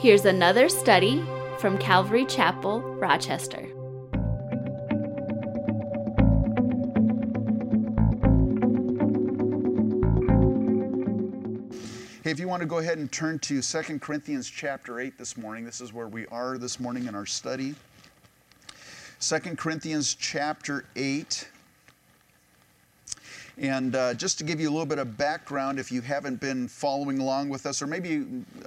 Here's another study from Calvary Chapel, Rochester. Hey, if you want to go ahead and turn to 2 Corinthians chapter 8 this morning, this is where we are this morning in our study. 2 Corinthians chapter 8. And uh, just to give you a little bit of background, if you haven't been following along with us, or maybe,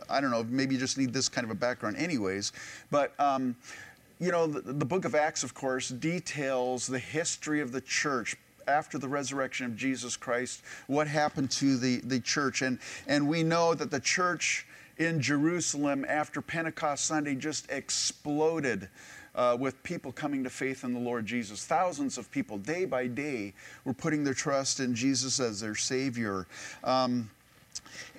I don't know, maybe you just need this kind of a background, anyways. But, um, you know, the, the book of Acts, of course, details the history of the church after the resurrection of Jesus Christ, what happened to the, the church. And, and we know that the church in Jerusalem after Pentecost Sunday just exploded. Uh, with people coming to faith in the Lord Jesus. Thousands of people, day by day, were putting their trust in Jesus as their Savior. Um,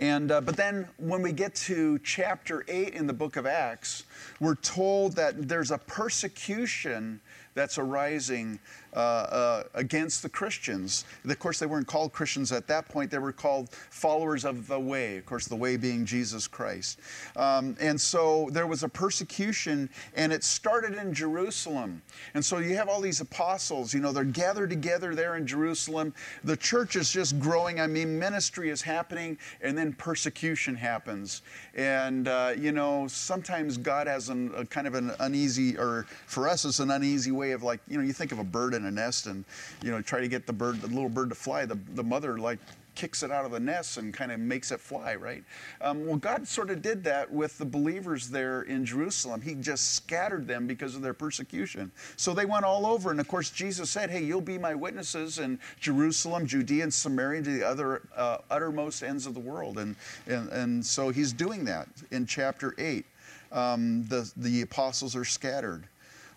and, uh, but then when we get to chapter 8 in the book of Acts, we're told that there's a persecution that's arising uh, uh, against the Christians. Of course, they weren't called Christians at that point, they were called followers of the way, of course, the way being Jesus Christ. Um, and so there was a persecution, and it started in Jerusalem. And so you have all these apostles, you know, they're gathered together there in Jerusalem. The church is just growing. I mean, ministry is happening, and then persecution happens. And, uh, you know, sometimes God has an, a kind of an uneasy, or for us, it's an uneasy way of like, you know, you think of a bird in a nest and you know try to get the bird, the little bird to fly. The the mother like kicks it out of the nest and kind of makes it fly, right? Um, well, God sort of did that with the believers there in Jerusalem. He just scattered them because of their persecution. So they went all over. And of course, Jesus said, Hey, you'll be my witnesses in Jerusalem, Judea, and Samaria, to the other uh, uttermost ends of the world. And, and, and so he's doing that in chapter 8. Um, the, the apostles are scattered.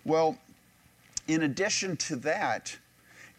Well, in addition to that,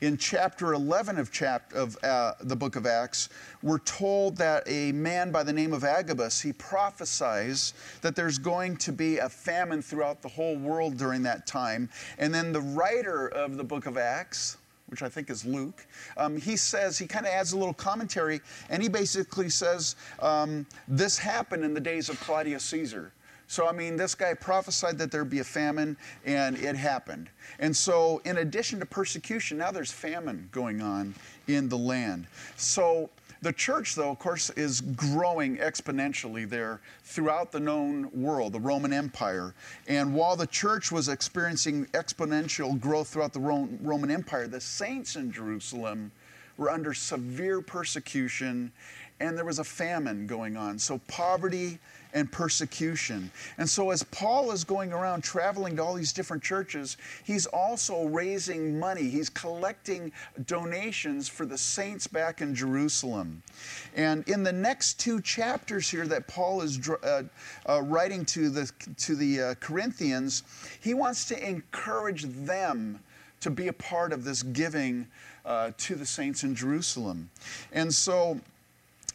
in chapter 11 of, of uh, the book of Acts, we're told that a man by the name of Agabus, he prophesies that there's going to be a famine throughout the whole world during that time. And then the writer of the book of Acts, which I think is Luke, um, he says, he kind of adds a little commentary, and he basically says, um, This happened in the days of Claudius Caesar. So, I mean, this guy prophesied that there'd be a famine, and it happened. And so, in addition to persecution, now there's famine going on in the land. So, the church, though, of course, is growing exponentially there throughout the known world, the Roman Empire. And while the church was experiencing exponential growth throughout the Roman Empire, the saints in Jerusalem were under severe persecution and there was a famine going on. So, poverty and persecution. And so, as Paul is going around traveling to all these different churches, he's also raising money. He's collecting donations for the saints back in Jerusalem. And in the next two chapters here that Paul is uh, uh, writing to the, to the uh, Corinthians, he wants to encourage them to be a part of this giving uh, to the saints in Jerusalem. And so,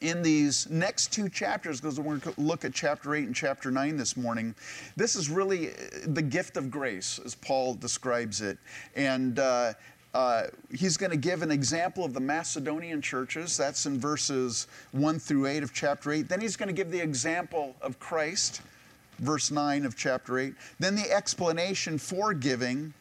in these next two chapters, because we're going to look at chapter 8 and chapter 9 this morning, this is really uh, the gift of grace, as Paul describes it. And uh, uh, he's going to give an example of the Macedonian churches. That's in verses 1 through 8 of chapter 8. Then he's going to give the example of Christ, verse 9 of chapter 8. Then the explanation for giving,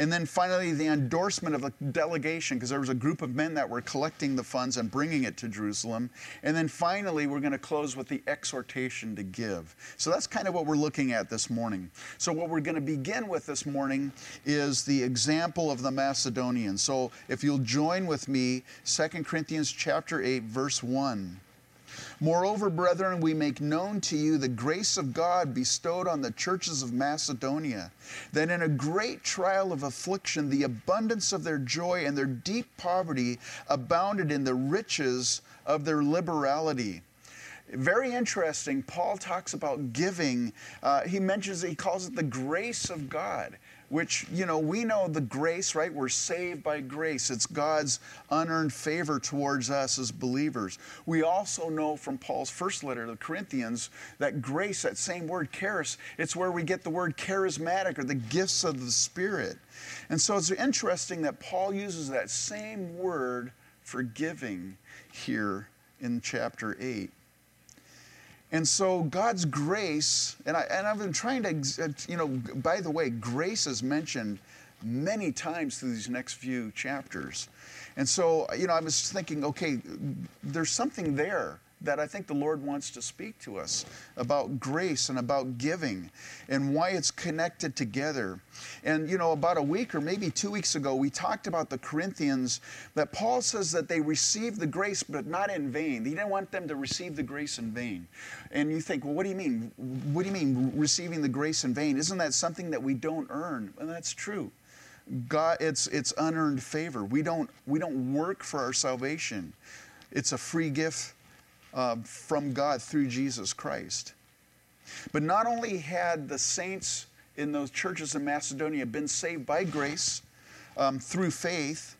and then finally, the endorsement of the delegation, because there was a group of men that were collecting the funds and bringing it to Jerusalem. And then finally, we're going to close with the exhortation to give. So that's kind of what we're looking at this morning. So, what we're going to begin with this morning is the example of the Macedonians. So, if you'll join with me, 2 Corinthians chapter 8, verse 1. Moreover, brethren, we make known to you the grace of God bestowed on the churches of Macedonia, that in a great trial of affliction, the abundance of their joy and their deep poverty abounded in the riches of their liberality. Very interesting. Paul talks about giving. Uh, he mentions, he calls it the grace of God which, you know, we know the grace, right? We're saved by grace. It's God's unearned favor towards us as believers. We also know from Paul's first letter to the Corinthians that grace, that same word, charis, it's where we get the word charismatic or the gifts of the Spirit. And so it's interesting that Paul uses that same word for giving here in chapter 8. And so God's grace, and, I, and I've been trying to, uh, you know, by the way, grace is mentioned many times through these next few chapters. And so, you know, I was thinking, okay, there's something there that I think the Lord wants to speak to us about grace and about giving and why it's connected together. And, you know, about a week or maybe two weeks ago, we talked about the Corinthians that Paul says that they received the grace, but not in vain. He didn't want them to receive the grace in vain. And you think, well, what do you mean? What do you mean receiving the grace in vain? Isn't that something that we don't earn? And that's true. God, it's, it's unearned favor. We don't, we don't work for our salvation. It's a free gift uh, from God through Jesus Christ. But not only had the saints in those churches in Macedonia been saved by grace um, through faith,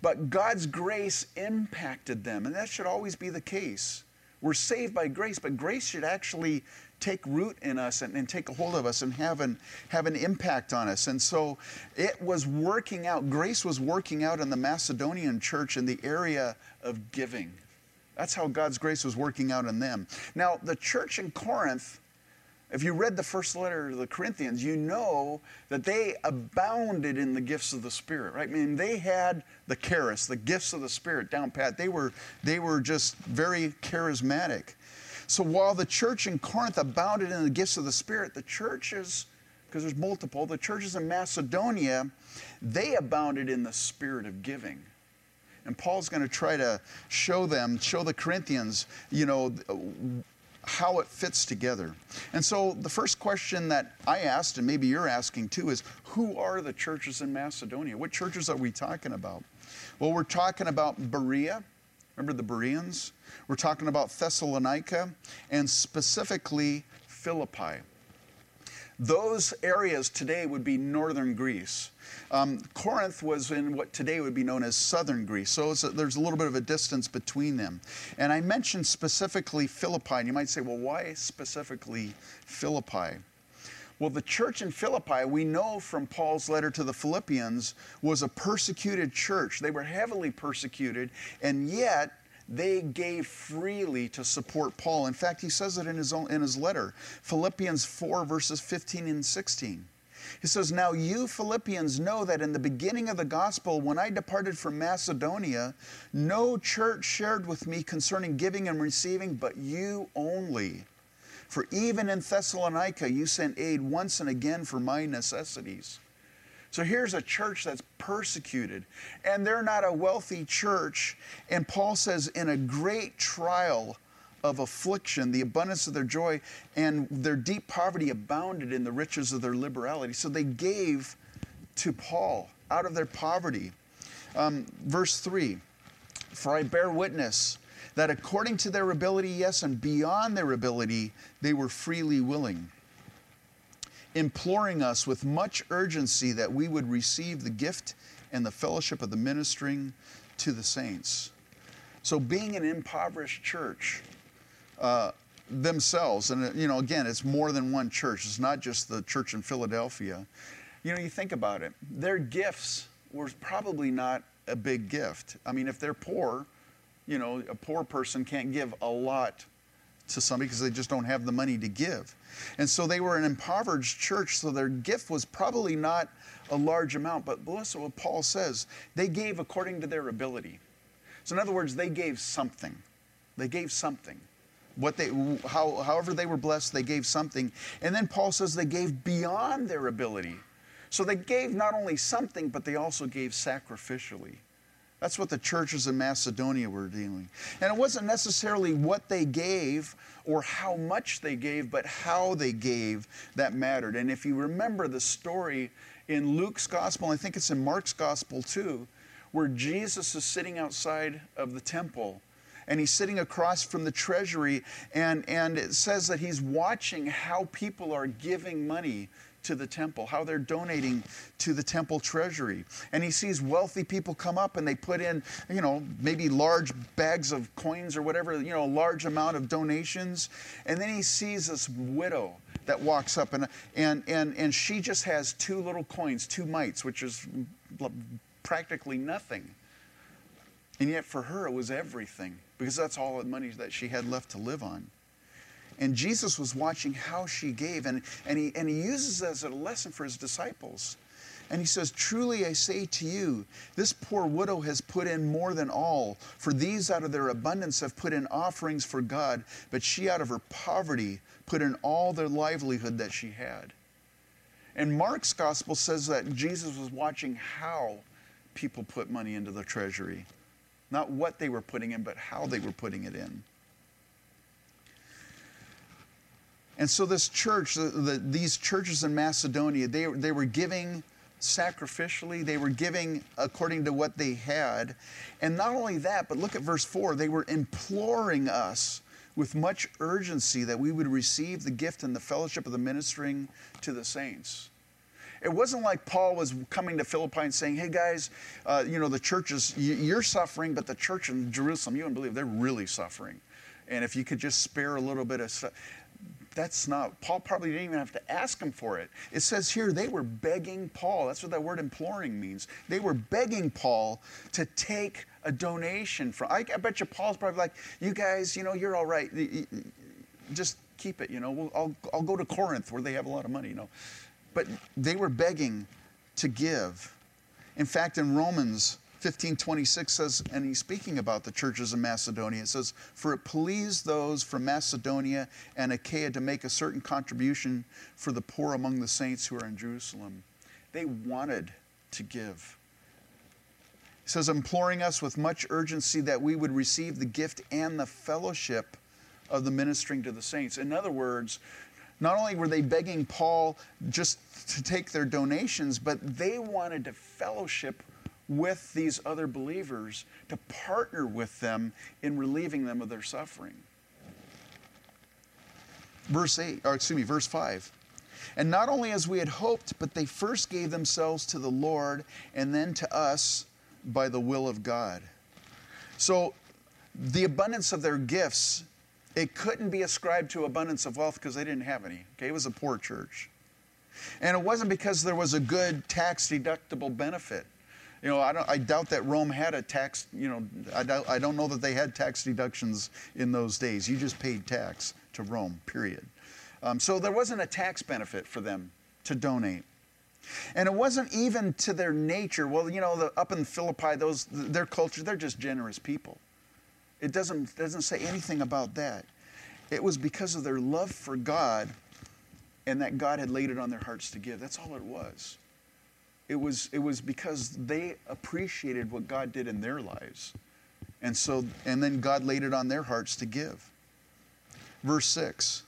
but God's grace impacted them. And that should always be the case. We're saved by grace, but grace should actually take root in us and, and, take a hold of us and have an, have an impact on us. And so it was working out, grace was working out in the Macedonian church in the area of giving. That's how God's grace was working out in them. Now, the church in Corinth, if you read the first letter to the Corinthians, you know that they abounded in the gifts of the Spirit, right? I mean, they had the charis, the gifts of the Spirit down pat. They were, they were just very charismatic. So while the church in Corinth abounded in the gifts of the Spirit, the churches, because there's multiple, the churches in Macedonia, they abounded in the spirit of giving. And Paul's going to try to show them, show the Corinthians, you know, how it fits together. And so the first question that I asked, and maybe you're asking too, is who are the churches in Macedonia? What churches are we talking about? Well, we're talking about Berea. Remember the Bereans? We're talking about Thessalonica and specifically Philippi. Those areas today would be northern Greece. Um, Corinth was in what today would be known as southern Greece, so a, there's a little bit of a distance between them. And I mentioned specifically Philippi, and you might say, well, why specifically Philippi? Well, the church in Philippi, we know from Paul's letter to the Philippians, was a persecuted church. They were heavily persecuted, and yet they gave freely to support Paul. In fact, he says it in his, own, in his letter, Philippians 4, verses 15 and 16. He says, Now you Philippians know that in the beginning of the gospel, when I departed from Macedonia, no church shared with me concerning giving and receiving, but you only. For even in Thessalonica, you sent aid once and again for my necessities. So here's a church that's persecuted, and they're not a wealthy church. And Paul says, in a great trial, of affliction, the abundance of their joy, and their deep poverty abounded in the riches of their liberality. So they gave to Paul out of their poverty. Um, verse 3 For I bear witness that according to their ability, yes, and beyond their ability, they were freely willing, imploring us with much urgency that we would receive the gift and the fellowship of the ministering to the saints. So, being an impoverished church, uh, themselves. And, you know, again, it's more than one church. It's not just the church in Philadelphia. You know, you think about it, their gifts were probably not a big gift. I mean, if they're poor, you know, a poor person can't give a lot to somebody because they just don't have the money to give. And so they were an impoverished church, so their gift was probably not a large amount. But listen what Paul says they gave according to their ability. So, in other words, they gave something. They gave something what they how, however they were blessed they gave something. And then paul says they gave beyond their ability. So they gave not only something but they also gave sacrificially. That's what the churches in macedonia were doing and it wasn't necessarily what they gave or how much they gave but how they gave that mattered. And if you remember the story in luke's gospel i think it's in mark's gospel too where jesus is sitting outside of the temple and he's sitting across from the treasury and, and it says that he's watching how people are giving money to the temple, how they're donating to the temple treasury. And he sees wealthy people come up and they put in, you know, maybe large bags of coins or whatever, you know, a large amount of donations. And then he sees this widow that walks up and and and, and she just has two little coins, two mites, which is practically nothing. And yet for her it was everything because that's all the money that she had left to live on. And Jesus was watching how she gave, and, and, he, and he uses that as a lesson for his disciples. And he says, Truly I say to you, this poor widow has put in more than all, for these out of their abundance have put in offerings for God, but she out of her poverty put in all their livelihood that she had. And Mark's gospel says that Jesus was watching how people put money into the treasury. Not what they were putting in, but how they were putting it in. And so, this church, the, the, these churches in Macedonia, they, they were giving sacrificially, they were giving according to what they had. And not only that, but look at verse 4 they were imploring us with much urgency that we would receive the gift and the fellowship of the ministering to the saints. It wasn't like Paul was coming to Philippi and saying, hey guys, uh, you know, the church is, you're suffering, but the church in Jerusalem, you wouldn't believe, they're really suffering. And if you could just spare a little bit of stuff. That's not, Paul probably didn't even have to ask him for it. It says here they were begging Paul. That's what that word imploring means. They were begging Paul to take a donation from. I, I bet you Paul's probably like, you guys, you know, you're all right. Just keep it, you know. I'll, I'll go to Corinth where they have a lot of money, you know. But they were begging to give. In fact, in Romans 15 26 says, and he's speaking about the churches in Macedonia, it says, For it pleased those from Macedonia and Achaia to make a certain contribution for the poor among the saints who are in Jerusalem. They wanted to give. He says, imploring us with much urgency that we would receive the gift and the fellowship of the ministering to the saints. In other words, not only were they begging Paul just to take their donations, but they wanted to fellowship with these other believers, to partner with them in relieving them of their suffering. Verse 8, or excuse me, verse 5. And not only as we had hoped, but they first gave themselves to the Lord and then to us by the will of God. So the abundance of their gifts it couldn't be ascribed to abundance of wealth because they didn't have any. Okay, it was a poor church. And it wasn't because there was a good tax deductible benefit. You know, I, I doubt that Rome had a tax, you know, I, I don't know that they had tax deductions in those days. You just paid tax to Rome, period. Um, so there wasn't a tax benefit for them to donate. And it wasn't even to their nature. Well, you know, the, up in Philippi, those their culture, they're just generous people. It doesn't, doesn't say anything about that. It was because of their love for God and that God had laid it on their hearts to give. That's all it was. It was, it was because they appreciated what God did in their lives. And so, and then God laid it on their hearts to give. Verse 6.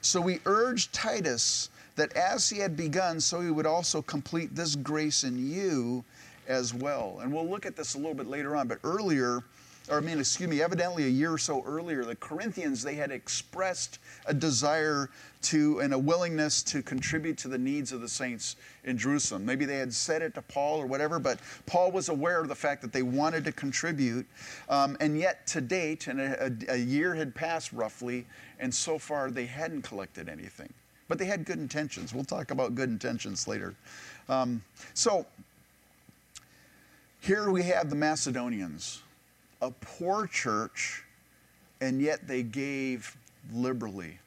So we urge Titus that as he had begun, so he would also complete this grace in you as well. And we'll look at this a little bit later on, but earlier, or I mean, excuse me, evidently a year or so earlier, the Corinthians, they had expressed a desire to and a willingness to contribute to the needs of the saints in Jerusalem. Maybe they had said it to Paul or whatever, but Paul was aware of the fact that they wanted to contribute. Um, and yet, to date, and a, a year had passed roughly, and so far they hadn't collected anything. But they had good intentions. We'll talk about good intentions later. Um, so, here we have the Macedonians a poor church, and yet they gave liberally.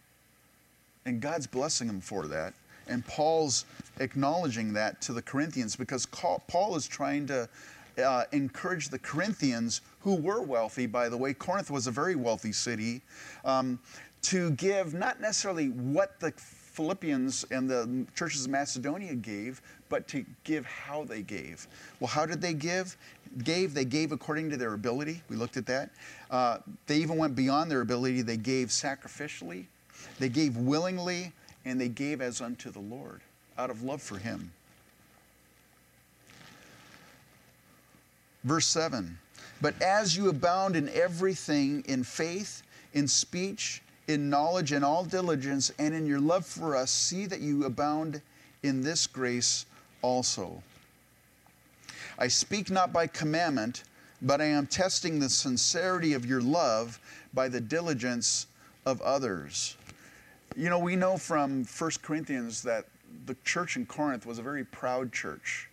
And God's blessing them for that. And Paul's acknowledging that to the Corinthians because Paul is trying to uh, encourage the Corinthians, who were wealthy, by the way. Corinth was a very wealthy city, um, to give not necessarily what the Philippians and the churches of Macedonia gave, but to give how they gave. Well, how did they give? Gave they gave according to their ability. We looked at that. Uh, they even went beyond their ability. They gave sacrificially, they gave willingly, and they gave as unto the Lord out of love for Him. Verse 7 But as you abound in everything, in faith, in speech, in knowledge in all diligence, and in your love for us, see that you abound in this grace also. I speak not by commandment, but I am testing the sincerity of your love by the diligence of others. You know, we know from 1 Corinthians that the church in Corinth was a very proud church.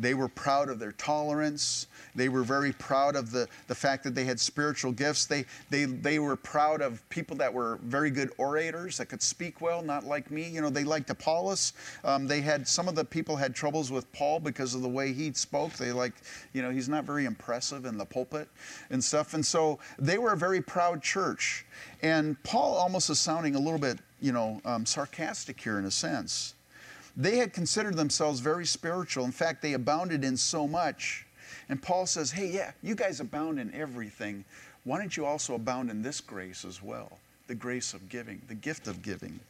They were proud of their tolerance. They were very proud of the, the fact that they had spiritual gifts. They, they, they were proud of people that were very good orators that could speak well, not like me. You know, they liked Apollos. Um, they had some of the people had troubles with Paul because of the way he spoke. They like, you know, he's not very impressive in the pulpit and stuff. And so they were a very proud church. And Paul almost is sounding a little bit, you know, um, sarcastic here in a sense. They had considered themselves very spiritual. In fact, they abounded in so much. And Paul says, hey, yeah, you guys abound in everything. Why don't you also abound in this grace as well? The grace of giving, the gift of giving.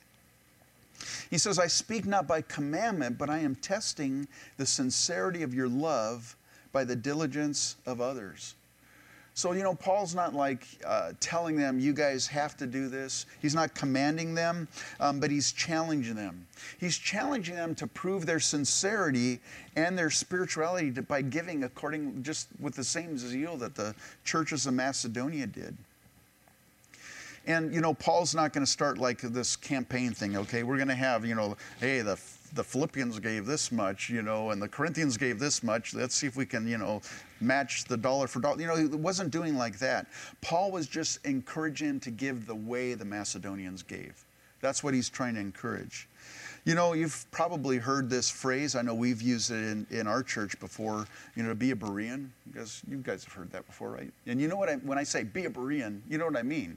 He says, I speak not by commandment, but I am testing the sincerity of your love by the diligence of others. So, you know, Paul's not like uh, telling them, you guys have to do this. He's not commanding them, um, but he's challenging them. He's challenging them to prove their sincerity and their spirituality to, by giving according, just with the same zeal that the churches of Macedonia did. And, you know, Paul's not going to start like this campaign thing, okay? We're going to have, you know, hey, the the Philippians gave this much, you know, and the Corinthians gave this much. Let's see if we can, you know, match the dollar for dollar. You know, he wasn't doing like that. Paul was just encouraging to give the way the Macedonians gave. That's what he's trying to encourage. You know, you've probably heard this phrase. I know we've used it in, in our church before, you know, to be a Berean. Because you guys have heard that before, right? And you know what I, when I say be a Berean, you know what I mean.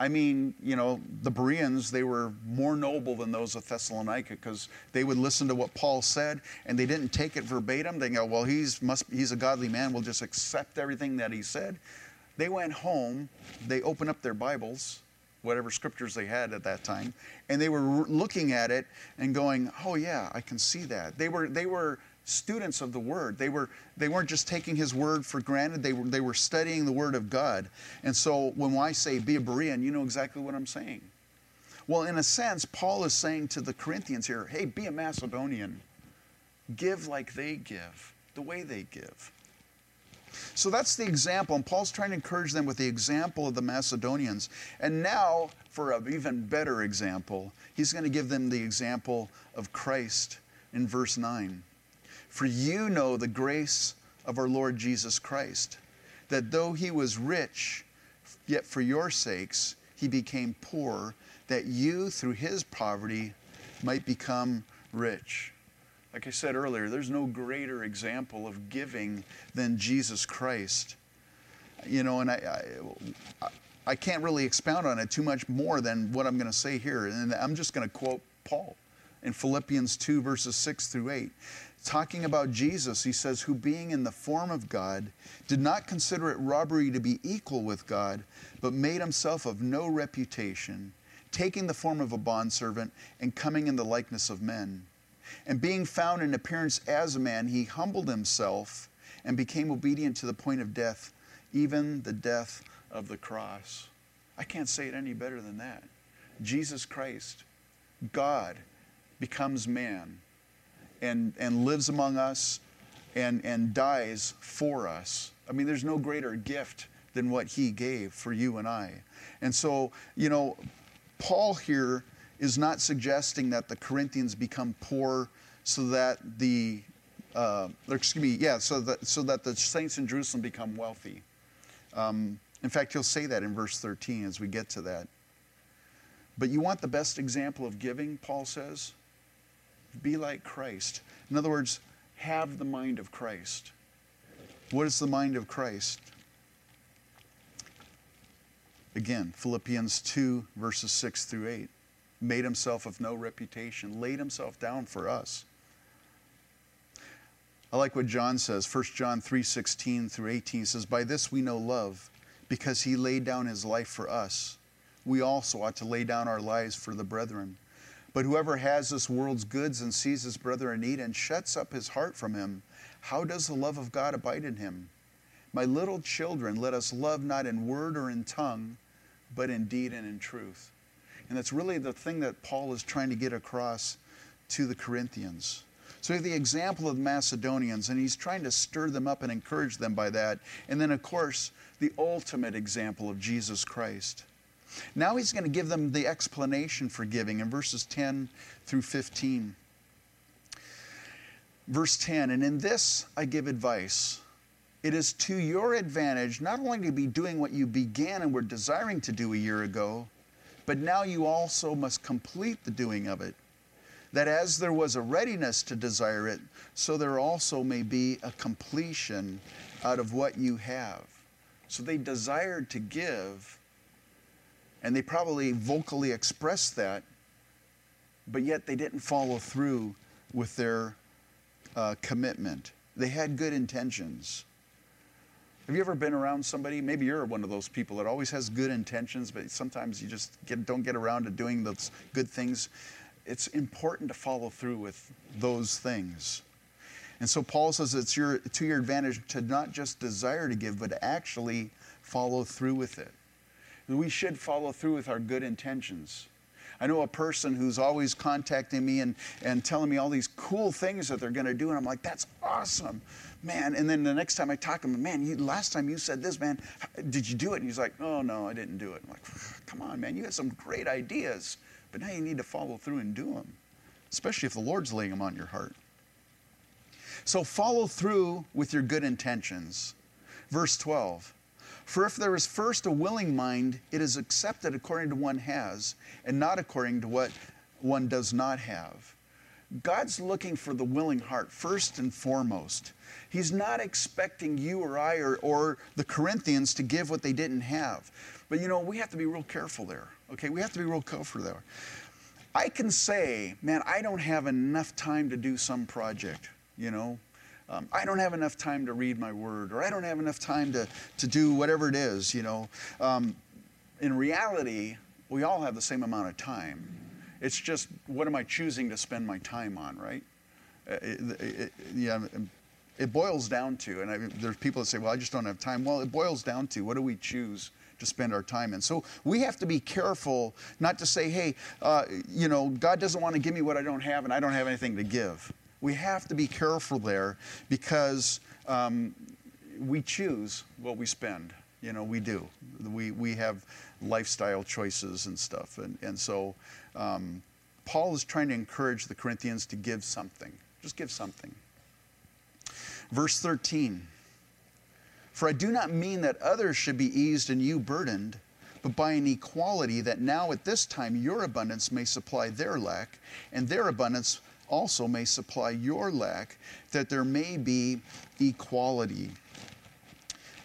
I mean, you know, the Bereans, they were more noble than those of Thessalonica because they would listen to what Paul said and they didn't take it verbatim. They go, well, he's, must, he's a godly man. We'll just accept everything that he said. They went home, they opened up their Bibles, whatever scriptures they had at that time, and they were looking at it and going, oh, yeah, I can see that. They were, they were students of the word. They, were, they weren't just taking his word for granted, they were, they were studying the word of God. And so when I say be a Berean, you know exactly what I'm saying. Well, in a sense, Paul is saying to the Corinthians here hey, be a Macedonian. Give like they give, the way they give. So that's the example, and Paul's trying to encourage them with the example of the Macedonians. And now, for an even better example, he's going to give them the example of Christ in verse 9. For you know the grace of our Lord Jesus Christ, that though he was rich, yet for your sakes he became poor, that you through his poverty might become rich. Like I said earlier, there's no greater example of giving than Jesus Christ. You know, and I, I, I can't really expound on it too much more than what I'm going to say here. And I'm just going to quote Paul in Philippians 2, verses 6 through 8 talking about Jesus, he says, who being in the form of God, did not consider it robbery to be equal with God, but made himself of no reputation, taking the form of a bondservant and coming in the likeness of men. And being found in appearance as a man, he humbled himself and became obedient to the point of death, even the death of the cross. I can't say it any better than that. Jesus Christ, God, becomes man and, and lives among us and, and dies for us. I mean, there's no greater gift than what he gave for you and I. And so, you know, Paul here is not suggesting that the Corinthians become poor so that the, uh, excuse me, yeah, so that, so that the saints in Jerusalem become wealthy. Um, in fact, he'll say that in verse 13 as we get to that. But you want the best example of giving, Paul says? Be like Christ. In other words, have the mind of Christ. What is the mind of Christ? Again, Philippians 2, verses 6 through 8. Made himself of no reputation, laid himself down for us. I like what John says, 1 John 3 16 through 18 says, By this we know love, because he laid down his life for us. We also ought to lay down our lives for the brethren. But whoever has this world's goods and sees his brother in need and shuts up his heart from him, how does the love of God abide in him? My little children, let us love not in word or in tongue, but in deed and in truth. And that's really the thing that Paul is trying to get across to the Corinthians. So, the example of the Macedonians, and he's trying to stir them up and encourage them by that. And then, of course, the ultimate example of Jesus Christ. Now he's going to give them the explanation for giving in verses 10 through 15. Verse 10 And in this I give advice. It is to your advantage not only to be doing what you began and were desiring to do a year ago, but now you also must complete the doing of it. That as there was a readiness to desire it, so there also may be a completion out of what you have. So they desired to give, and they probably vocally expressed that, but yet they didn't follow through with their uh, commitment. They had good intentions. Have you ever been around somebody? Maybe you're one of those people that always has good intentions, but sometimes you just get, don't get around to doing those good things. It's important to follow through with those things. And so Paul says it's your, to your advantage to not just desire to give, but to actually follow through with it. We should follow through with our good intentions. I know a person who's always contacting me and, and telling me all these cool things that they're going to do, and I'm like, that's awesome, man. And then the next time I talk to him, man, you, last time you said this, man, did you do it? And he's like, oh, no, I didn't do it. I'm like, come on, man, you had some great ideas, but now you need to follow through and do them, especially if the Lord's laying them on your heart. So follow through with your good intentions. Verse 12. For if there is first a willing mind, it is accepted according to one has, and not according to what one does not have. God's looking for the willing heart first and foremost. He's not expecting you or I or, or the Corinthians to give what they didn't have. But you know, we have to be real careful there. Okay, we have to be real careful there. I can say, man, I don't have enough time to do some project, you know, um, I don't have enough time to read my word, or I don't have enough time to, to do whatever it is, you know. Um, in reality, we all have the same amount of time. It's just what am I choosing to spend my time on, right? Uh, it, it, yeah, it boils down to, and I, there's people that say, well, I just don't have time. Well, it boils down to what do we choose to spend our time in. So we have to be careful not to say, hey, uh, you know, God doesn't want to give me what I don't have, and I don't have anything to give we have to be careful there because um, we choose what we spend. You know, we do. We, we have lifestyle choices and stuff. And, and so um, Paul is trying to encourage the Corinthians to give something. Just give something. Verse 13 For I do not mean that others should be eased and you burdened, but by an equality that now at this time your abundance may supply their lack, and their abundance also may supply your lack, that there may be equality.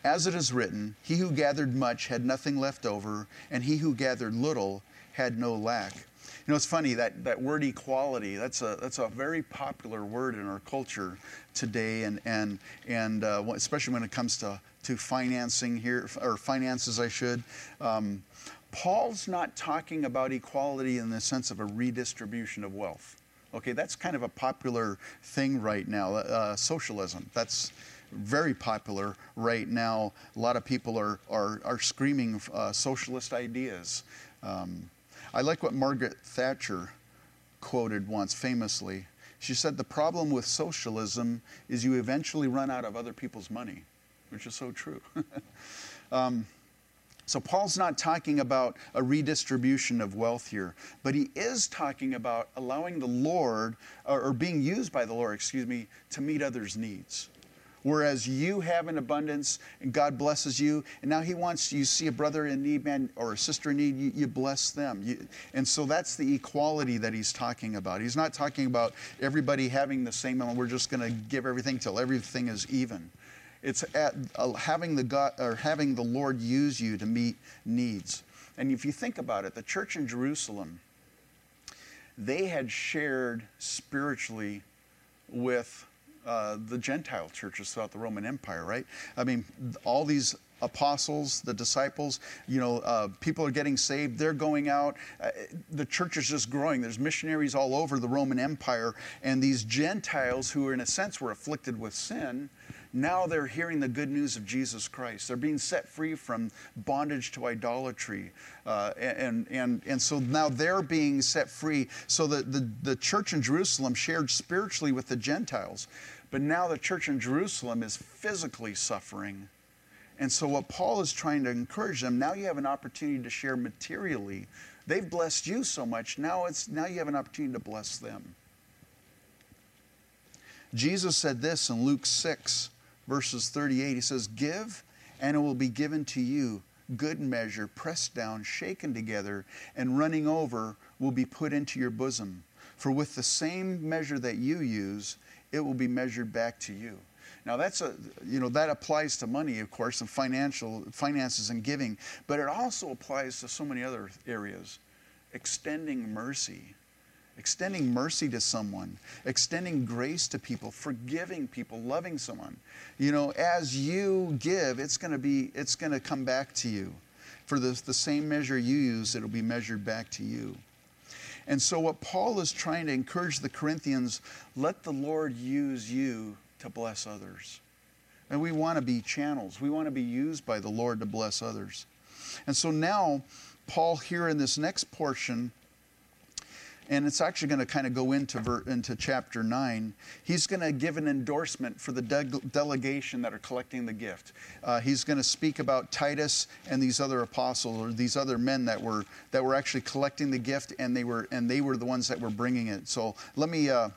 As it is written, He who gathered much had nothing left over, and he who gathered little had no lack. You know, it's funny that, that word equality, that's a, that's a very popular word in our culture today, and, and, and uh, especially when it comes to, to financing here, or finances, I should. Um, Paul's not talking about equality in the sense of a redistribution of wealth. Okay, that's kind of a popular thing right now. Uh, socialism. That's very popular right now. A lot of people are are, are screaming uh, socialist ideas. Um, I like what Margaret Thatcher quoted once famously. She said, "The problem with socialism is you eventually run out of other people's money," which is so true. um, so Paul's not talking about a redistribution of wealth here, but he is talking about allowing the Lord, or, being used by the Lord, excuse me, to meet others' needs. Whereas you have an abundance and God blesses you, and now He wants you see a brother in need, man, or a sister in need, you, you bless them. You, and so that's the equality that He's talking about. He's not talking about everybody having the same amount. We're just going to give everything till everything is even. It's at, uh, having the God or having the Lord use you to meet needs. And if you think about it, the church in Jerusalem, they had shared spiritually with uh, the Gentile churches throughout the Roman Empire, right? I mean, all these apostles, the disciples, you know, uh, people are getting saved, they're going out. Uh, the church is just growing. There's missionaries all over the Roman Empire, and these Gentiles who, in a sense, were afflicted with sin now they're hearing the good news of Jesus Christ. They're being set free from bondage to idolatry. Uh, and, and, and so now they're being set free. So the, the, the church in Jerusalem shared spiritually with the Gentiles. But now the church in Jerusalem is physically suffering. And so, what Paul is trying to encourage them now you have an opportunity to share materially. They've blessed you so much. Now, it's, now you have an opportunity to bless them. Jesus said this in Luke 6, verses 38. He says, Give, and it will be given to you. Good measure, pressed down, shaken together, and running over will be put into your bosom. For with the same measure that you use, it will be measured back to you. Now that's a you know that applies to money, of course, and financial finances and giving, but it also applies to so many other areas. Extending mercy, extending mercy to someone, extending grace to people, forgiving people, loving someone. You know, as you give, it's going to be it's going to come back to you. For the, the same measure you use, it'll be measured back to you. And so, what Paul is trying to encourage the Corinthians let the Lord use you to bless others. And we want to be channels, we want to be used by the Lord to bless others. And so now, Paul, here in this next portion, and it's actually going to kind of go into, ver- into chapter 9. He's going to give an endorsement for the de- delegation that are collecting the gift. Uh, he's going to speak about Titus and these other apostles or these other men that were, that were actually collecting the gift and they were, and they were the ones that were bringing it. So let me uh,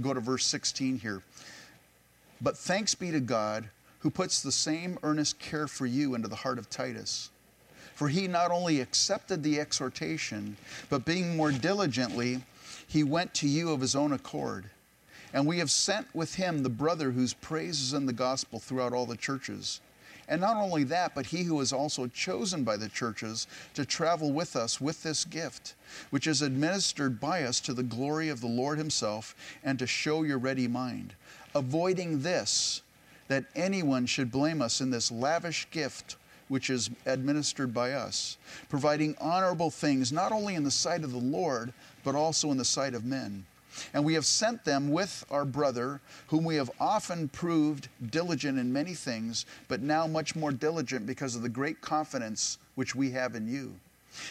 go to verse 16 here. But thanks be to God who puts the same earnest care for you into the heart of Titus for he not only accepted the exhortation, but being more diligently, he went to you of his own accord. And we have sent with him the brother whose praise is in the gospel throughout all the churches. And not only that, but he who is also chosen by the churches to travel with us with this gift, which is administered by us to the glory of the Lord himself and to show your ready mind, avoiding this, that anyone should blame us in this lavish gift which is administered by us, providing honorable things not only in the sight of the Lord, but also in the sight of men. And we have sent them with our brother, whom we have often proved diligent in many things, but now much more diligent because of the great confidence which we have in you.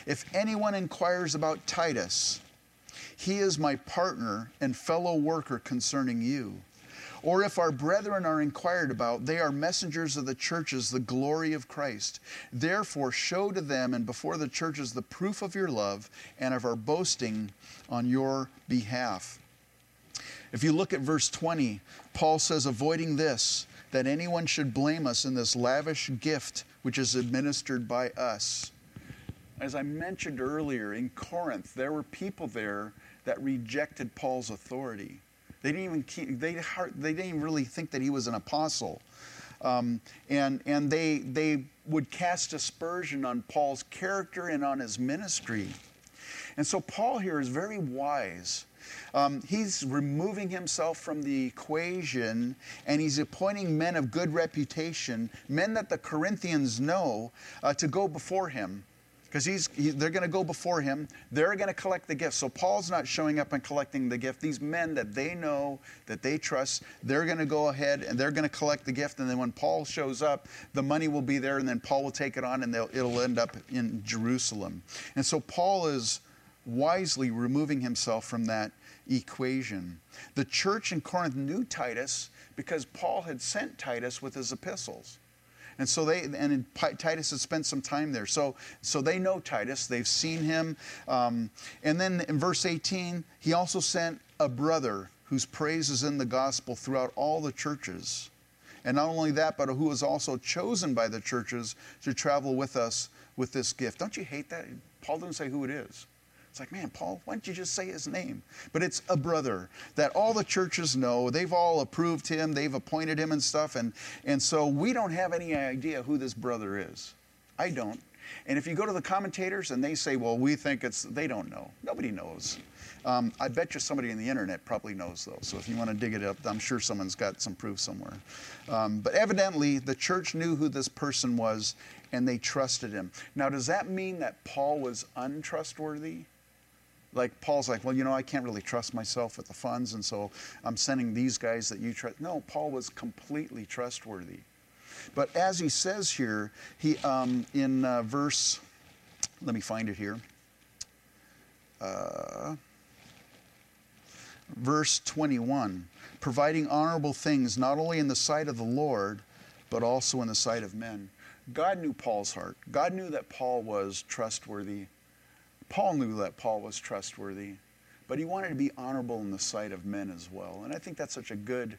If anyone inquires about Titus, he is my partner and fellow worker concerning you or if our brethren are inquired about, they are messengers of the churches, the glory of Christ. Therefore, show to them and before the churches the proof of your love and of our boasting on your behalf. If you look at verse 20, Paul says, avoiding this, that anyone should blame us in this lavish gift which is administered by us. As I mentioned earlier, in Corinth, there were people there that rejected Paul's authority. They didn't even keep, they, they didn't really think that he was an apostle. Um, and and they, they would cast aspersion on Paul's character and on his ministry. And so Paul here is very wise. Um, he's removing himself from the equation and he's appointing men of good reputation, men that the Corinthians know, uh, to go before him because he's he, they're going to go before him. They're going to collect the gift. So paul's not showing up and collecting the gift. These men that they know that they trust they're going to go ahead and they're going to collect the gift. And then when paul shows up the money will be there and then paul will take it on and it'll end up in jerusalem. And so paul is wisely removing himself from that equation. The church in corinth knew titus because paul had sent titus with his epistles and so they, and Titus has spent some time there. So, so they know Titus, they've seen him. Um, and then in verse 18, he also sent a brother whose praise is in the gospel throughout all the churches. And not only that, but who was also chosen by the churches to travel with us with this gift. Don't you hate that? Paul didn't say who it is. It's like, man, Paul, why don't you just say his name? But it's a brother that all the churches know. They've all approved him, they've appointed him and stuff. And, and so we don't have any idea who this brother is. I don't. And if you go to the commentators and they say, well, we think it's, they don't know. Nobody knows. Um, I bet you somebody in the internet probably knows, though. So if you want to dig it up, I'm sure someone's got some proof somewhere. Um, but evidently, the church knew who this person was and they trusted him. Now, does that mean that Paul was untrustworthy? Like Paul's like, well, you know, I can't really trust myself with the funds, and so I'm sending these guys that you trust. No, Paul was completely trustworthy. But as he says here, he um, in uh, verse, let me find it here. Uh, verse 21 providing honorable things not only in the sight of the Lord, but also in the sight of men. God knew Paul's heart. God knew that Paul was trustworthy Paul knew that Paul was trustworthy, but he wanted to be honorable in the sight of men as well. And I think that's such a good,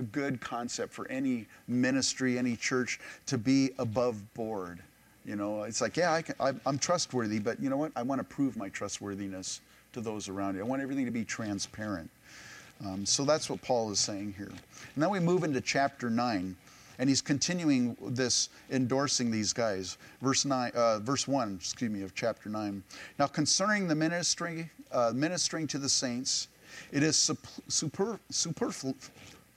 a good concept for any ministry, any church to be above board. You know, it's like, yeah, I I'm trustworthy, but you know what? I want to prove my trustworthiness to those around you. I want everything to be transparent. Um, so that's what Paul is saying here. And then we move into chapter 9, and he's continuing this, endorsing these guys. Verse, nine, uh, verse 1, excuse me, of chapter 9. Now, concerning the ministry, uh, ministering to the saints, it is super, superflu,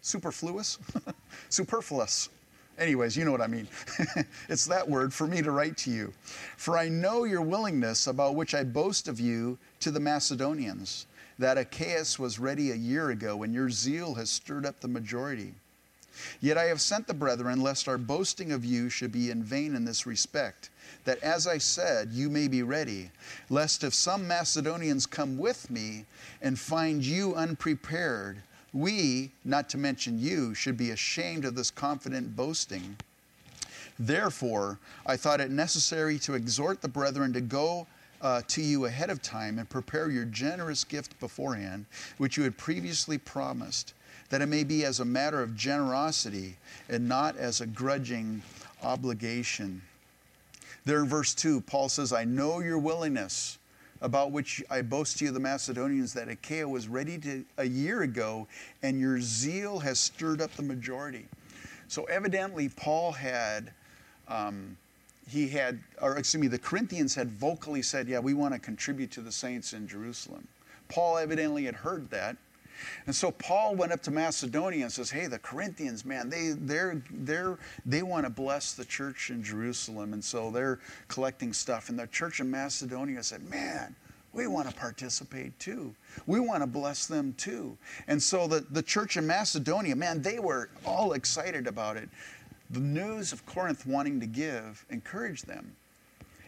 superfluous, superfluous Anyways, you know what I mean. it's that word for me to write to you. For I know your willingness, about which I boast of you to the Macedonians, that Achaia was ready a year ago, and your zeal has stirred up the majority. Yet I have sent the brethren, lest our boasting of you should be in vain in this respect, that as I said, you may be ready, lest if some Macedonians come with me and find you unprepared, we, not to mention you, should be ashamed of this confident boasting. Therefore, I thought it necessary to exhort the brethren to go uh, to you ahead of time and prepare your generous gift beforehand, which you had previously promised, that it may be as a matter of generosity and not as a grudging obligation. There in verse 2, Paul says, I know your willingness about which I boast to you, the Macedonians, that Achaia was ready to a year ago, and your zeal has stirred up the majority. So evidently, Paul had, um, he had, or excuse me, the Corinthians had vocally said, "Yeah, we want to contribute to the saints in Jerusalem." Paul evidently had heard that, and so Paul went up to Macedonia and says, "Hey, the Corinthians, man, they they're they're they want to bless the church in Jerusalem, and so they're collecting stuff." And the church in Macedonia said, "Man, we want to participate too. We want to bless them too." And so the the church in Macedonia, man, they were all excited about it. The news of Corinth wanting to give encouraged them.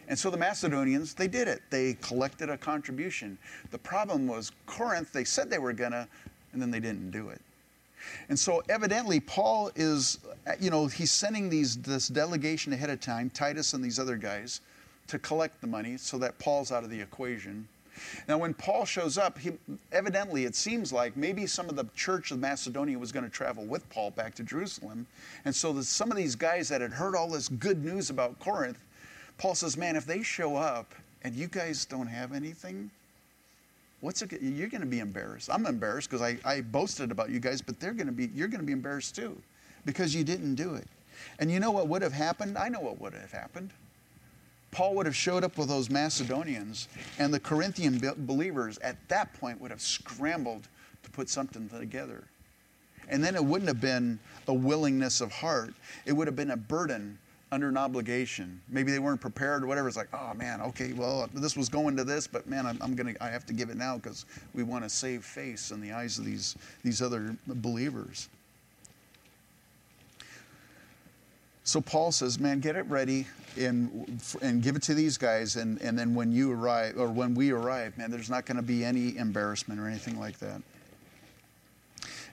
And so the Macedonians, they did it. They collected a contribution. The problem was Corinth, they said they were going to, and then they didn't do it. And so evidently Paul is, you know, he's sending these this delegation ahead of time, Titus and these other guys, to collect the money so that Paul's out of the equation. Now, when Paul shows up, he, evidently it seems like maybe some of the church of Macedonia was going to travel with Paul back to Jerusalem. And so some of these guys that had heard all this good news about Corinth, Paul says, man, if they show up and you guys don't have anything, what's it, you're going to be embarrassed. I'm embarrassed because I, I boasted about you guys, but they're going to be, you're going to be embarrassed too because you didn't do it. And you know what would have happened? I know what would have happened. Paul would have showed up with those Macedonians, and the Corinthian believers at that point would have scrambled to put something together. And then it wouldn't have been a willingness of heart, it would have been a burden under an obligation. Maybe they weren't prepared or whatever. It's like, oh man, okay, well, this was going to this, but man, I'm, I'm gonna, I have to give it now because we want to save face in the eyes of these these other believers. So Paul says, man, get it ready and and give it to these guys, and and then when you arrive or when we arrive, man, there's not going to be any embarrassment or anything like that.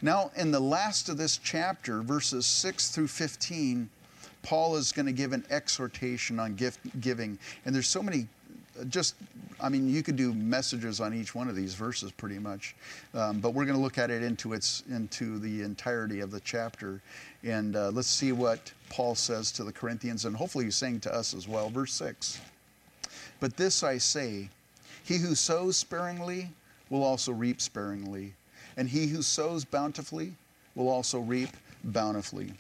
Now, in the last of this chapter, verses 6 through 15, Paul is going to give an exhortation on gift giving. And there's so many, just, I mean, you could do messages on each one of these verses pretty much. Um, but we're going to look at it into, its, into the entirety of the chapter. And uh, let's see what Paul says to the Corinthians, and hopefully he's saying to us as well. Verse 6 But this I say, he who sows sparingly will also reap sparingly, and he who sows bountifully will also reap bountifully.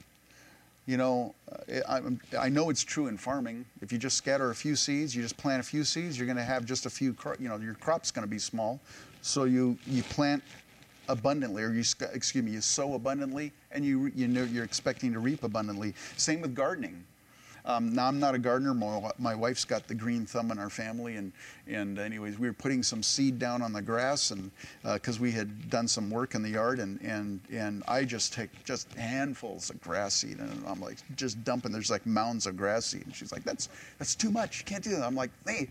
You know, uh, I, I, know it's true in farming. If you just scatter a few seeds, you just plant a few seeds, you're going to have just a few, you know, your crop's going to be small. So you, you plant abundantly, or you, excuse me, you sow abundantly, and you, you know you're expecting to reap abundantly. Same with gardening. Um, now I'm not a gardener. My, my, wife's got the green thumb in our family, and and anyways, we were putting some seed down on the grass, and because uh, we had done some work in the yard, and and and I just take just handfuls of grass seed, and I'm like just dumping. There's like mounds of grass seed, and she's like, that's that's too much. You can't do that. I'm like, hey,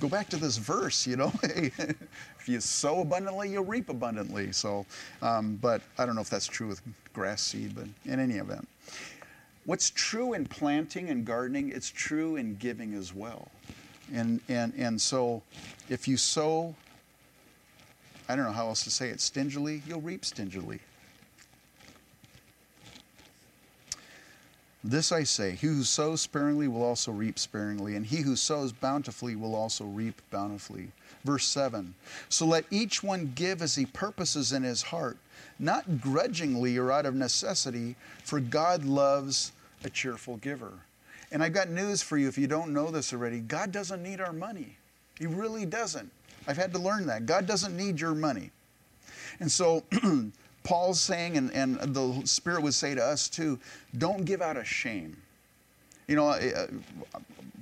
go back to this verse, you know. if you sow abundantly, you'll reap abundantly. So, um, but I don't know if that's true with grass seed, but in any event. What's true in planting and gardening, it's true in giving as well. And, and, and so if you sow I don't know how else to say it, stingily, you'll reap stingily. This I say he who sows sparingly will also reap sparingly, and he who sows bountifully will also reap bountifully. Verse 7 So let each one give as he purposes in his heart, not grudgingly or out of necessity, for God loves a cheerful giver. And I've got news for you if you don't know this already God doesn't need our money. He really doesn't. I've had to learn that. God doesn't need your money. And so Paul's saying, and, and the Spirit would say to us too, don't give out of shame. You know, uh,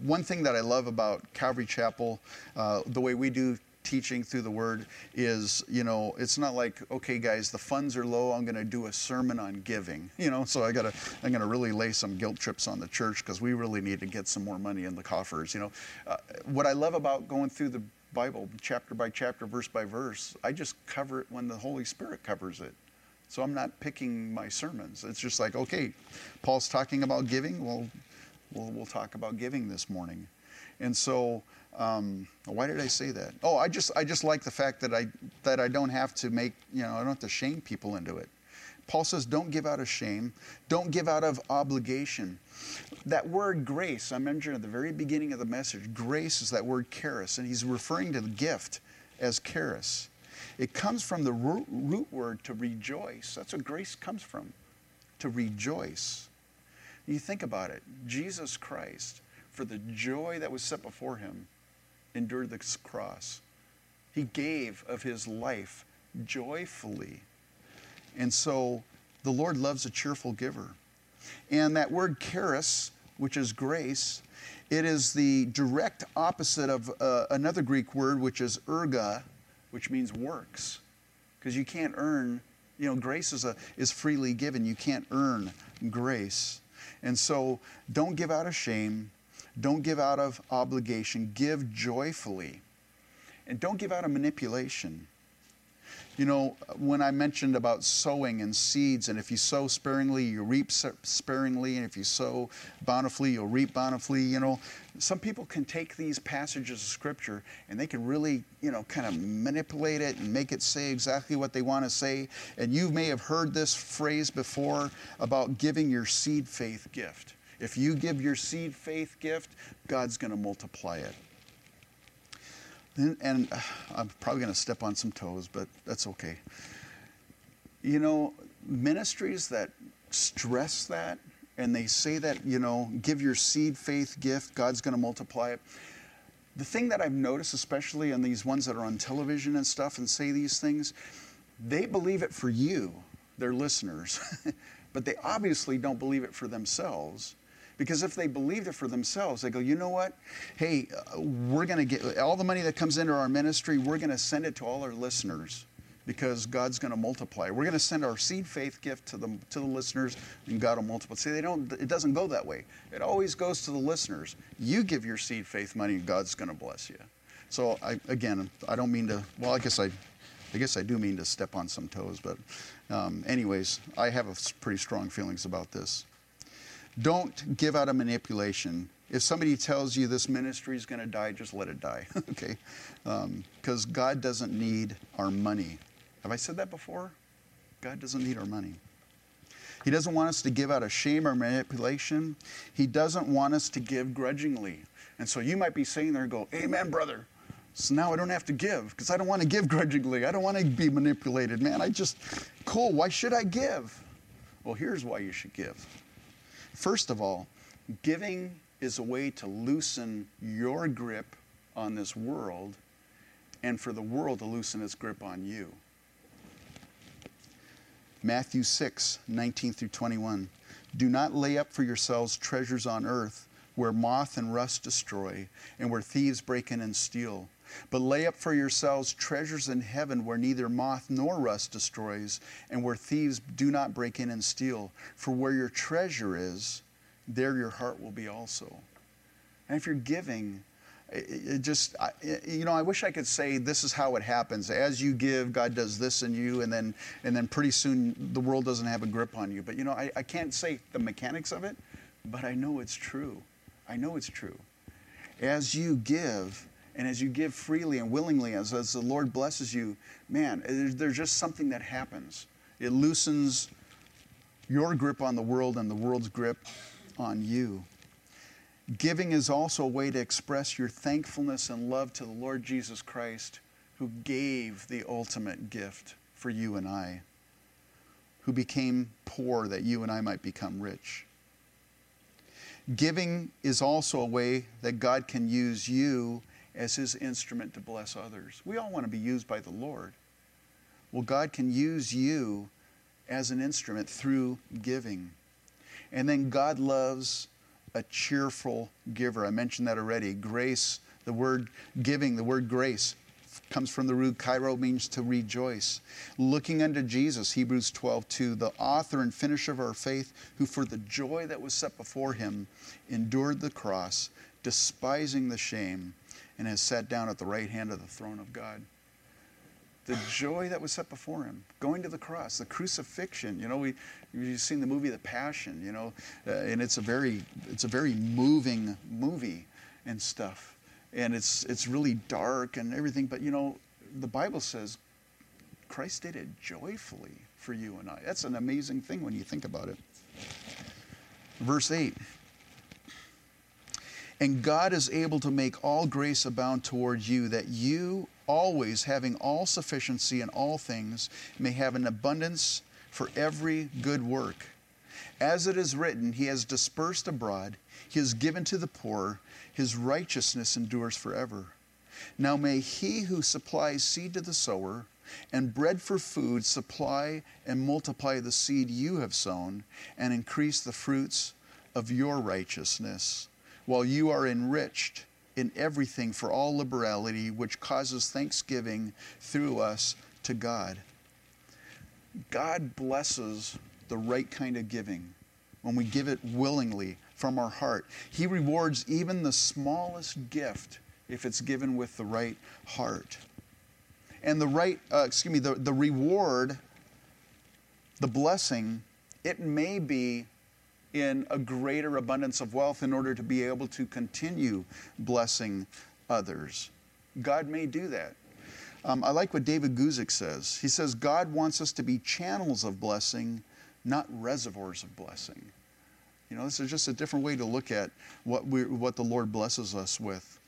one thing that I love about Calvary Chapel, uh, the way we do teaching through the Word, is, you know, it's not like, okay, guys, the funds are low. I'm going to do a sermon on giving. You know, so I got to, I'm going to really lay some guilt trips on the church because we really need to get some more money in the coffers. You know, uh, what I love about going through the Bible, chapter by chapter, verse by verse, I just cover it when the Holy Spirit covers it. So I'm not picking my sermons. It's just like, okay, Paul's talking about giving. Well, we'll, we'll talk about giving this morning. And so, um, why did I say that? Oh, I just I just like the fact that I that I don't have to make you know I don't have to shame people into it. Paul says, don't give out of shame, don't give out of obligation. That word grace, I mentioned at the very beginning of the message, grace is that word charis, and he's referring to the gift as charis. It comes from the root, root word to rejoice. That's what grace comes from, to rejoice. You think about it. Jesus Christ, for the joy that was set before him, endured this cross. He gave of his life joyfully. And so the Lord loves a cheerful giver. And that word charis, which is grace, it is the direct opposite of uh, another Greek word, which is erga, which means works. Because you can't earn, you know, grace is, a, is freely given. You can't earn grace. And so don't give out of shame. Don't give out of obligation. Give joyfully. And don't give out of manipulation. You know, when I mentioned about sowing and seeds, and if you sow sparingly, you reap sparingly, and if you sow bountifully, you'll reap bountifully. You know, some people can take these passages of scripture and they can really, you know, kind of manipulate it and make it say exactly what they want to say. And you may have heard this phrase before about giving your seed faith gift. If you give your seed faith gift, God's going to multiply it. And, and uh, I'm probably going to step on some toes, but that's okay. You know, ministries that stress that and they say that, you know, give your seed faith gift, God's going to multiply it. The thing that I've noticed, especially on these ones that are on television and stuff and say these things, they believe it for you, their listeners, but they obviously don't believe it for themselves. Because if they believed it for themselves, they go, you know what? Hey, uh, we're going to get all the money that comes into our ministry, we're going to send it to all our listeners because God's going to multiply. We're going to send our seed faith gift to the, to the listeners and God will multiply. See, they don't, it doesn't go that way. It always goes to the listeners. You give your seed faith money and God's going to bless you. So I, again, I don't mean to, well, I guess I, I guess I do mean to step on some toes, but um, anyways, I have pretty strong feelings about this. Don't give out a manipulation. If somebody tells you this ministry is going to die, just let it die, okay? Because um, God doesn't need our money. Have I said that before? God doesn't need our money. He doesn't want us to give out of shame or manipulation. He doesn't want us to give grudgingly. And so you might be sitting there and go, Amen, brother. So now I don't have to give because I don't want to give grudgingly. I don't want to be manipulated. Man, I just, cool, why should I give? Well, here's why you should give. First of all, giving is a way to loosen your grip on this world and for the world to loosen its grip on you. Matthew 6, 19 through 21. Do not lay up for yourselves treasures on earth where moth and rust destroy and where thieves break in and steal. But lay up for yourselves treasures in heaven where neither moth nor rust destroys, and where thieves do not break in and steal. For where your treasure is, there your heart will be also. And if you're giving, it, just, you know, I wish I could say this is how it happens. As you give, God does this in you, and then, and then pretty soon the world doesn't have a grip on you. But, you know, I, I can't say the mechanics of it, but I know it's true. I know it's true. As you give, And as you give freely and willingly, as, as the Lord blesses you, man, there's, there's just something that happens. It loosens your grip on the world and the world's grip on you. Giving is also a way to express your thankfulness and love to the Lord Jesus Christ, who gave the ultimate gift for you and I, who became poor that you and I might become rich. Giving is also a way that God can use you as his instrument to bless others. We all want to be used by the Lord. Well, God can use you as an instrument through giving. And then God loves a cheerful giver. I mentioned that already. Grace, the word giving, the word grace comes from the root chairo means to rejoice. Looking unto Jesus, Hebrews 12, 2, the author and finisher of our faith, who for the joy that was set before him endured the cross, despising the shame, and has sat down at the right hand of the throne of God. The joy that was set before him, going to the cross, the crucifixion. You know, we you've seen the movie The Passion. You know, uh, and it's a very it's a very moving movie and stuff, and it's it's really dark and everything. But you know, the Bible says Christ did it joyfully for you and I. That's an amazing thing when you think about it. Verse 8 and God is able to make all grace abound toward you, that you, always having all sufficiency in all things, may have an abundance for every good work. As it is written, He has dispersed abroad, He has given to the poor, His righteousness endures forever. Now may He who supplies seed to the sower, and bread for food supply and multiply the seed you have sown, and increase the fruits of your righteousness while you are enriched in everything for all liberality, which causes thanksgiving through us to God. God blesses the right kind of giving when we give it willingly from our heart. He rewards even the smallest gift if it's given with the right heart. And the right, uh, excuse me, the, the reward, the blessing, it may be in a greater abundance of wealth in order to be able to continue blessing others. God may do that. Um, I like what David Guzik says. He says, God wants us to be channels of blessing, not reservoirs of blessing. You know, this is just a different way to look at what, we, what the Lord blesses us with.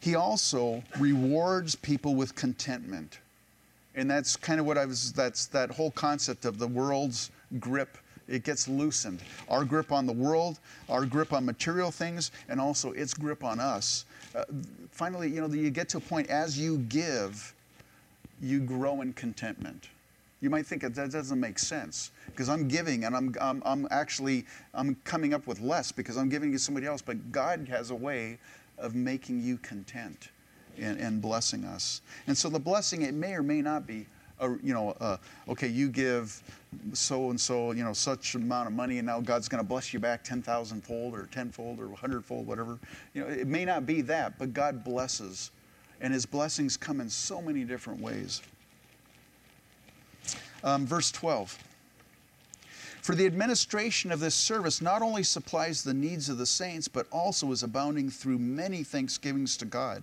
He also rewards people with contentment. And that's kind of what I was, that's that whole concept of the world's grip it gets loosened. Our grip on the world, our grip on material things, and also its grip on us. Uh, finally, you know, you get to a point as you give, you grow in contentment. You might think that, doesn't make sense because I'm giving and I'm, I'm, I'm actually I'm coming up with less because I'm giving to somebody else. But God has a way of making you content and, and blessing us. And so the blessing, it may or may not be a, you know, uh, okay, you give so and so, you know, such amount of money, and now God's going to bless you back 10,000 fold or 10 fold or 100 fold, whatever. You know, it may not be that, but God blesses. And his blessings come in so many different ways. Um, verse 12. For the administration of this service not only supplies the needs of the saints, but also is abounding through many thanksgivings to God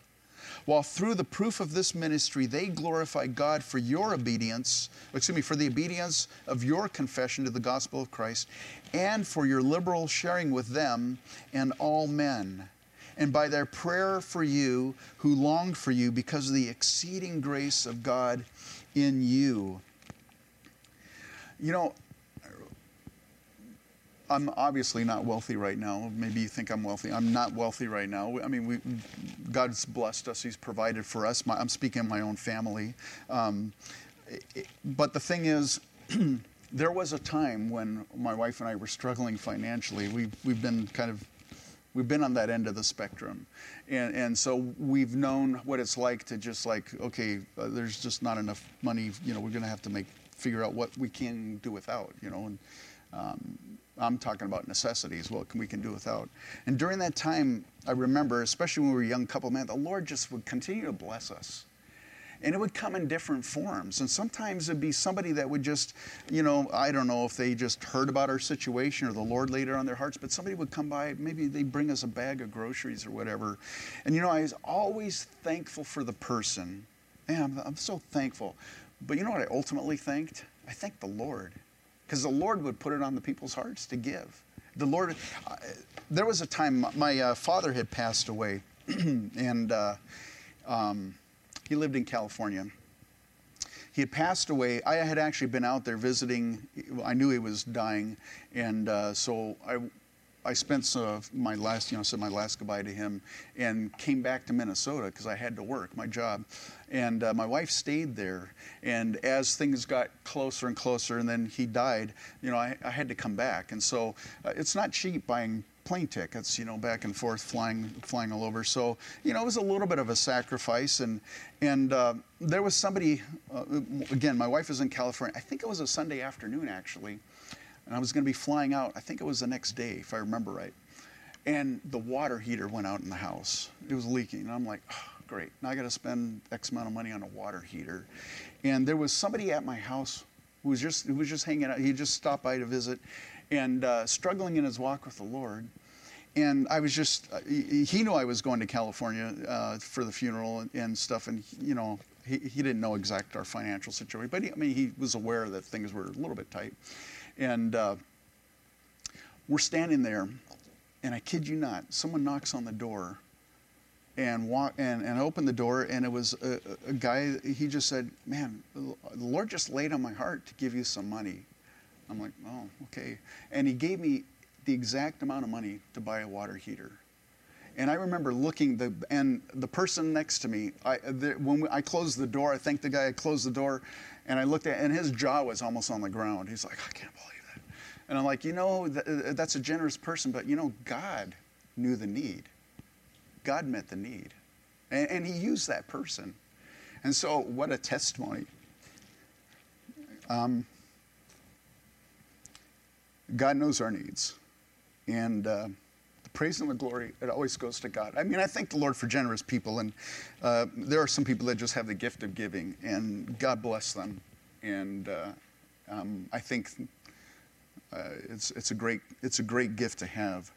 while through the proof of this ministry they glorify God for your obedience, excuse me, for the obedience of your confession to the gospel of Christ, and for your liberal sharing with them and all men. And by their prayer for you, who longed for you because of the exceeding grace of God in you. You know, I'm obviously not wealthy right now. Maybe you think I'm wealthy. I'm not wealthy right now. I mean, we, God's blessed us. He's provided for us. My, I'm speaking of my own family. Um, it, but the thing is, there was a time when my wife and I were struggling financially. We've, we've been kind of we've been on that end of the spectrum and, and so we've known what it's like to just like okay uh, there's just not enough money you know we're going to have to make figure out what we can do without you know and um, I'm talking about necessities, what can, we can do without. And during that time, I remember, especially when we were a young couple, man, the Lord just would continue to bless us. And it would come in different forms. And sometimes it'd be somebody that would just, you know, I don't know if they just heard about our situation or the Lord laid it on their hearts, but somebody would come by, maybe they bring us a bag of groceries or whatever. And, you know, I was always thankful for the person. Man, I'm, I'm so thankful. But you know what I ultimately thanked? I thanked the Lord. Because the Lord would put it on the people's hearts to give. The Lord, uh, there was a time my uh, father had passed away, and uh, um, he lived in California. He had passed away. I had actually been out there visiting. I knew he was dying, and uh, so I, I spent uh, my last, you know, said my last goodbye to him, and came back to Minnesota because I had to work my job, and uh, my wife stayed there. And as things got closer and closer, and then he died, you know, I, I had to come back. And so uh, it's not cheap buying plane tickets, you know, back and forth, flying, flying all over. So, you know, it was a little bit of a sacrifice. And and uh, there was somebody, uh, again, my wife was in California. I think it was a Sunday afternoon actually, and I was going to be flying out. I think it was the next day, if I remember right. And the water heater went out in the house. It was leaking, and I'm like. Oh, great. Now I got to spend X amount of money on a water heater. And there was somebody at my house who was just who was just hanging out. He just stopped by to visit, and uh, struggling in his walk with the Lord. And I was just, uh, he, knew I was going to California uh, for the funeral and, and, stuff, and you know, he, he didn't know exact our financial situation, but he, I mean, he was aware that things were a little bit tight. And uh, we're standing there, and I kid you not, someone knocks on the door and walk and, and opened the door and it was a, a, guy he just said man the lord just laid on my heart to give you some money. I'm like oh okay. And he gave me the exact amount of money to buy a water heater. And i remember looking the and the person next to me I, the, when i closed the door i thanked the guy had closed the door and i looked at and his jaw was almost on the ground. He's like i can't believe and i'm like you know that's a generous person but you know god knew the need God met the need. And, and He used that person. And so, what a testimony. Um, God knows our needs. And uh, the praise and the glory, it always goes to God. I mean, I thank the Lord for generous people. And uh, there are some people that just have the gift of giving, and God bless them. And uh, um, I think uh, it's, it's, a great, it's a great gift to have.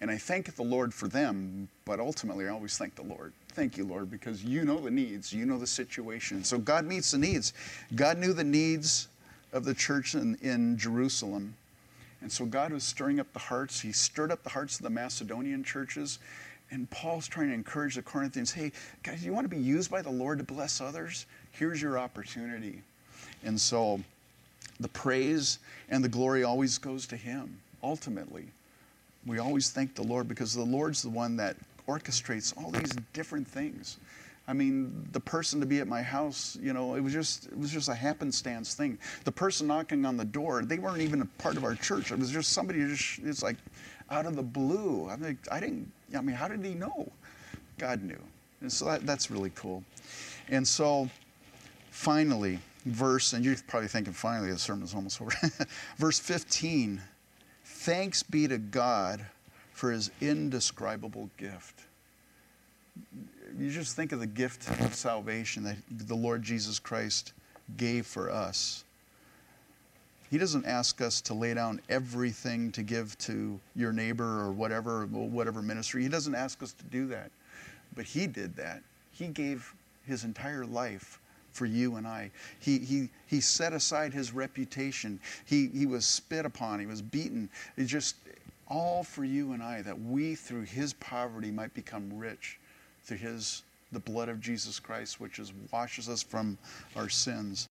And I thank the Lord for them, but ultimately I always thank the Lord. Thank you, Lord, because you know the needs, you know the situation. So God meets the needs. God knew the needs of the church in, in Jerusalem. And so God was stirring up the hearts. He stirred up the hearts of the Macedonian churches. And Paul's trying to encourage the Corinthians hey, guys, you want to be used by the Lord to bless others? Here's your opportunity. And so the praise and the glory always goes to Him, ultimately we always thank the Lord because the Lord's the one that orchestrates all these different things. I mean, the person to be at my house, you know, it was just it was just a happenstance thing. The person knocking on the door, they weren't even a part of our church. It was just somebody just it's like out of the blue. I mean, I didn't. I mean, how did he know? God knew, and so that, that's really cool. And so, finally, verse, and you're probably thinking, finally, the sermon's almost over. verse 15 Thanks be to God for his indescribable gift. You just think of the gift of salvation that the Lord Jesus Christ gave for us. He doesn't ask us to lay down everything to give to your neighbor or whatever, whatever ministry. He doesn't ask us to do that. But He did that. He gave His entire life for you and I. He, he, he set aside his reputation. He, he was spit upon. He was beaten. It just all for you and I, that we through his poverty might become rich through his the blood of Jesus Christ, which is washes us from our sins.